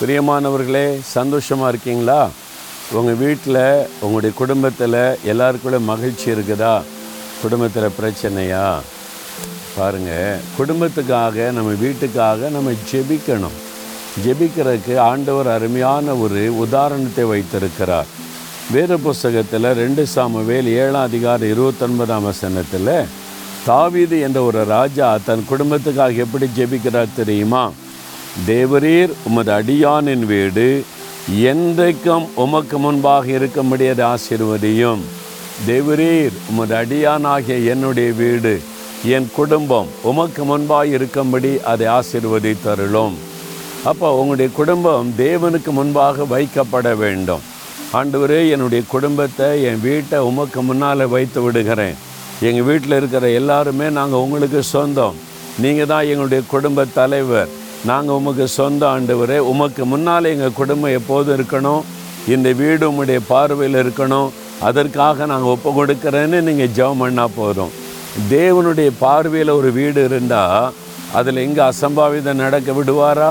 பிரியமானவர்களே சந்தோஷமாக இருக்கீங்களா? உங்கள் வீட்டில் உங்களுடைய குடும்பத்தில் எல்லாருக்குள்ள மகிழ்ச்சி இருக்குதா? குடும்பத்தில் பிரச்சனையா? பாருங்கள் குடும்பத்துக்காக நம்ம வீட்டுக்காக நம்ம ஜெபிக்கணும். ஜெபிக்கிறதுக்கு ஆண்டவர் அருமையான ஒரு உதாரணத்தை வைத்திருக்கிறார். வேத புஸ்தகத்தில் ரெண்டு சாமுவேல் ஏழாம் அதிகாரம் இருபத்தொன்பதாம் வசனத்தில் தாவீது என்ற ஒரு ராஜா தன் குடும்பத்துக்காக எப்படி ஜெபிக்கிறார் தெரியுமா? தேவரீர் உமது அடியானின் வீடு என்றைக்கும் உமக்கு முன்பாக இருக்க முடியாத ஆசீர்வதியும். தேவரீர் உமது அடியானாகிய என்னுடைய வீடு என் குடும்பம் உமக்கு முன்பாக இருக்கும்படி அதை ஆசீர்வதித்தருளும். அப்போ உங்களுடைய குடும்பம் தேவனுக்கு முன்பாக வைக்கப்பட வேண்டும். ஆண்டவரே என்னுடைய குடும்பத்தை என் வீட்டை உமக்கு முன்னால் வைத்து விடுகிறேன். எங்கள் வீட்டில் இருக்கிற எல்லாருமே நாங்கள் உங்களுக்கு சொந்தம். நீங்கள் தான் எங்களுடைய குடும்ப தலைவர். நாங்கள் உமக்கு சொந்த ஆண்டவரே உமக்கு முன்னால் எங்கள் குடும்பம் எப்போதும் இருக்கணும்? இந்த வீடு உம்முடைய பார்வையில் இருக்கணும். அதற்காக நாங்கள் ஒப்பு கொடுக்குறேன்னு நீங்கள் ஜெபம் பண்ணால் போதும். தேவனுடைய பார்வையில் ஒரு வீடு இருந்தால் அதில் எங்கே அசம்பாவிதம் நடக்க விடுவாரா?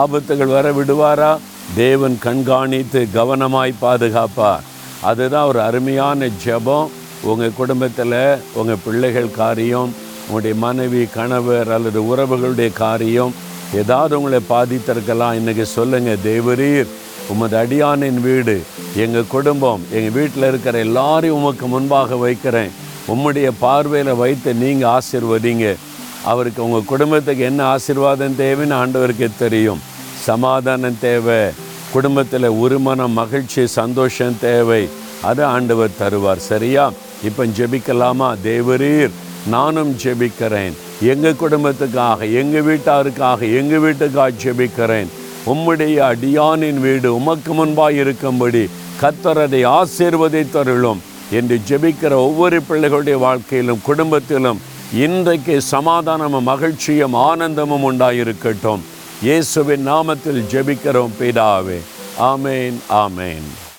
ஆபத்துகள் வர விடுவாரா? தேவன் கண்காணித்து கவனமாய் பாதுகாப்பார். அதுதான் ஒரு அருமையான ஜெபம். உங்கள் குடும்பத்தில் உங்கள் பிள்ளைகள் காரியம் உங்களுடைய மனைவி கணவர் அல்லது உறவுகளுடைய காரியம். ஏதாவது உங்களை பாதித்திருக்கலாம். இன்றைக்கி சொல்லுங்கள் தேவரீர் உமது அடியானின் வீடு எங்கள் குடும்பம் எங்கள் வீட்டில் இருக்கிற எல்லாரையும் உமக்கு முன்பாக வைக்கிறேன். உம்முடைய பார்வையில் வைத்து நீங்கள் ஆசிர்வதிங்க. அவருக்கு உங்கள் குடும்பத்துக்கு என்ன ஆசீர்வாதம் தேவைன்னு ஆண்டவருக்கு தெரியும். சமாதானம் தேவை. குடும்பத்தில் உருமனம் மகிழ்ச்சி சந்தோஷம் தேவை. அதை ஆண்டவர் தருவார். சரியா? இப்போ ஜெபிக்கலாமா? தேவரீர் நானும் ஜெபிக்கிறேன். எங்கள் குடும்பத்துக்காக எங்கள் வீட்டாருக்காக எங்கள் வீட்டுக்காக ஜெபிக்கிறேன் உம்முடைய அடியானின் வீடு உமக்கு முன்பாக இருக்கும்படி கத்தரதை ஆசீர்வதித்தருளும் என்று ஜெபிக்கிற ஒவ்வொரு பிள்ளைகளுடைய வாழ்க்கையிலும் குடும்பத்திலும் இன்றைக்கு சமாதானமும் மகிழ்ச்சியும் ஆனந்தமும் உண்டாயிருக்கட்டும். இயேசுவின் நாமத்தில் ஜெபிக்கிறோம் பிதாவே. ஆமேன் ஆமேன்.